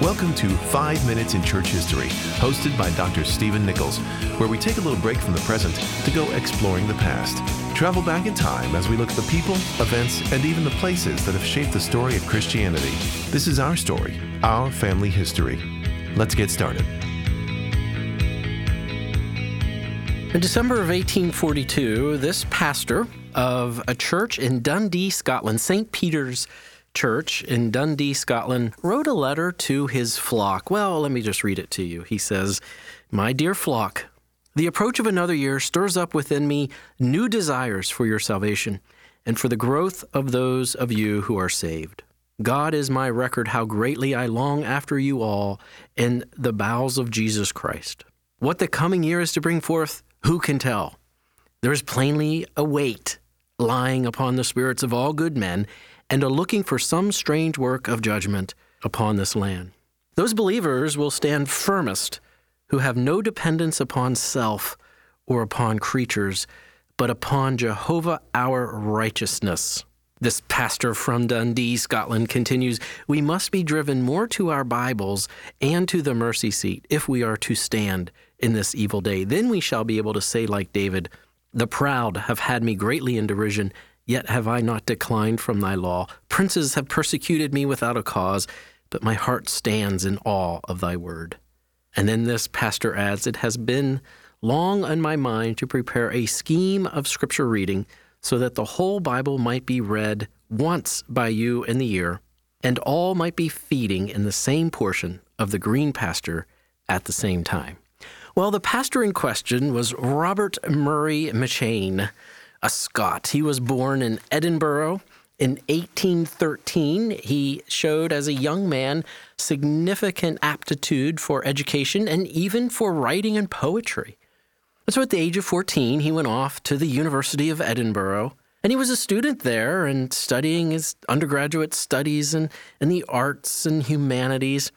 Welcome to 5 Minutes in Church History, hosted by Dr. Stephen Nichols, where we take a little break from the present to go exploring the past. Travel back in time as we look at the people, events, and even the places that have shaped the story of Christianity. This is our story, our family history. Let's get started. In December of 1842, this pastor of a church in Dundee, Scotland, St. Peter's Church in Dundee, Scotland, wrote a letter to his flock. Well, let me just read it to you. He says, My dear flock, the approach of another year stirs up within me new desires for your salvation and for the growth of those of you who are saved. God is my record how greatly I long after you all in the bowels of Jesus Christ. What the coming year is to bring forth, who can tell? There is plainly a weight lying upon the spirits of all good men and are looking for some strange work of judgment upon this land. Those believers will stand firmest who have no dependence upon self or upon creatures, but upon Jehovah our righteousness. This pastor from Dundee, Scotland continues We must be driven more to our Bibles and to the mercy seat if we are to stand in this evil day. Then we shall be able to say, like David, The proud have had me greatly in derision, Yet have I not declined from thy law. Princes have persecuted me without a cause, but my heart stands in awe of thy word. And then this pastor adds, It has been long on my mind to prepare a scheme of scripture reading so that the whole Bible might be read once by you in the year, and all might be feeding in the same portion of the green pasture at the same time. Well, the pastor in question was Robert Murray McCheyne a Scot. He was born in Edinburgh in 1813. He showed as a young man significant aptitude for education and even for writing and poetry. So at the age of 14, he went off to the University of Edinburgh. And he was a student there and studying his undergraduate studies in, in the arts and humanities.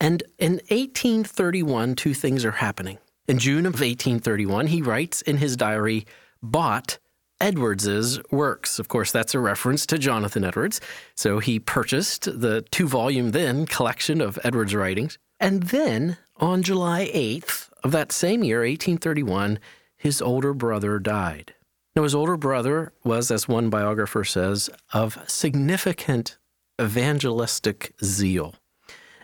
And in 1831, two things are happening. In June of 1831, he writes in his diary, bought Edwards's works. Of course, that's a reference to Jonathan Edwards. So he purchased the two volume then collection of Edwards' writings. And then on July 8th of that same year, 1831, his older brother died. Now, his older brother was, as one biographer says, of significant evangelistic zeal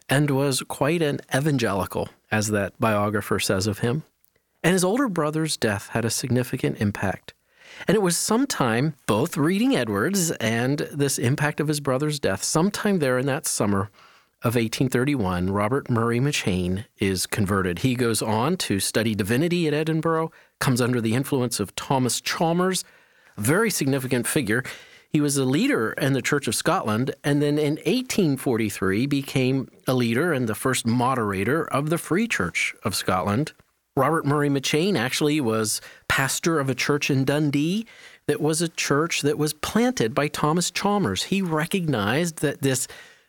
and was quite an evangelical, as that biographer says of him. And his older brother's death had a significant impact and it was sometime, both reading Edwards and this impact of his brother's death, sometime there in that summer of 1831, Robert Murray McCheyne is converted. He goes on to study divinity at Edinburgh, comes under the influence of Thomas Chalmers, a very significant figure. He was a leader in the Church of Scotland, and then in 1843 became a leader and the first moderator of the Free Church of Scotland. Robert Murray McCheyne actually was pastor of a church in Dundee that was a church that was planted by Thomas Chalmers. He recognized that this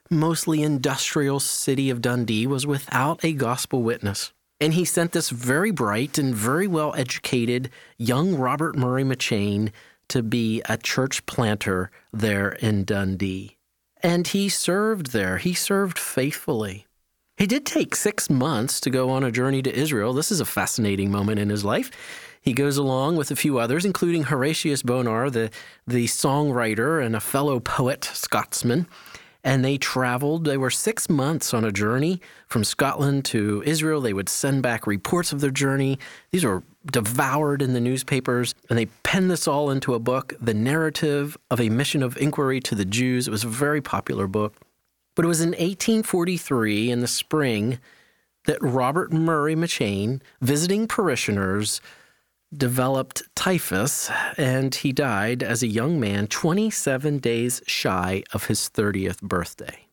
mostly industrial city of Dundee was without a gospel witness. And he sent this very bright and very well educated young Robert Murray McCheyne to be a church planter there in Dundee. And he served there, he served faithfully. He did take six months to go on a journey to Israel. This is a fascinating moment in his life. He goes along with a few others, including Horatius Bonar, the, the songwriter and a fellow poet Scotsman. And they traveled, they were six months on a journey from Scotland to Israel. They would send back reports of their journey. These were devoured in the newspapers. And they penned this all into a book, The Narrative of a Mission of Inquiry to the Jews. It was a very popular book. But it was in 1843, in the spring, that Robert Murray McCheyne, visiting parishioners, developed typhus and he died as a young man 27 days shy of his 30th birthday.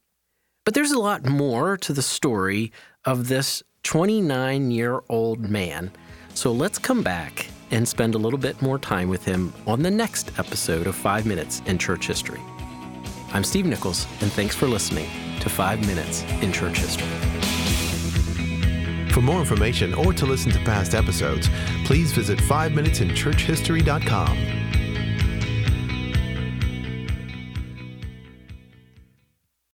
But there's a lot more to the story of this 29 year old man. So let's come back and spend a little bit more time with him on the next episode of 5 Minutes in Church History. I'm Steve Nichols, and thanks for listening to 5 Minutes in Church History. For more information or to listen to past episodes, please visit 5minutesinchurchhistory.com.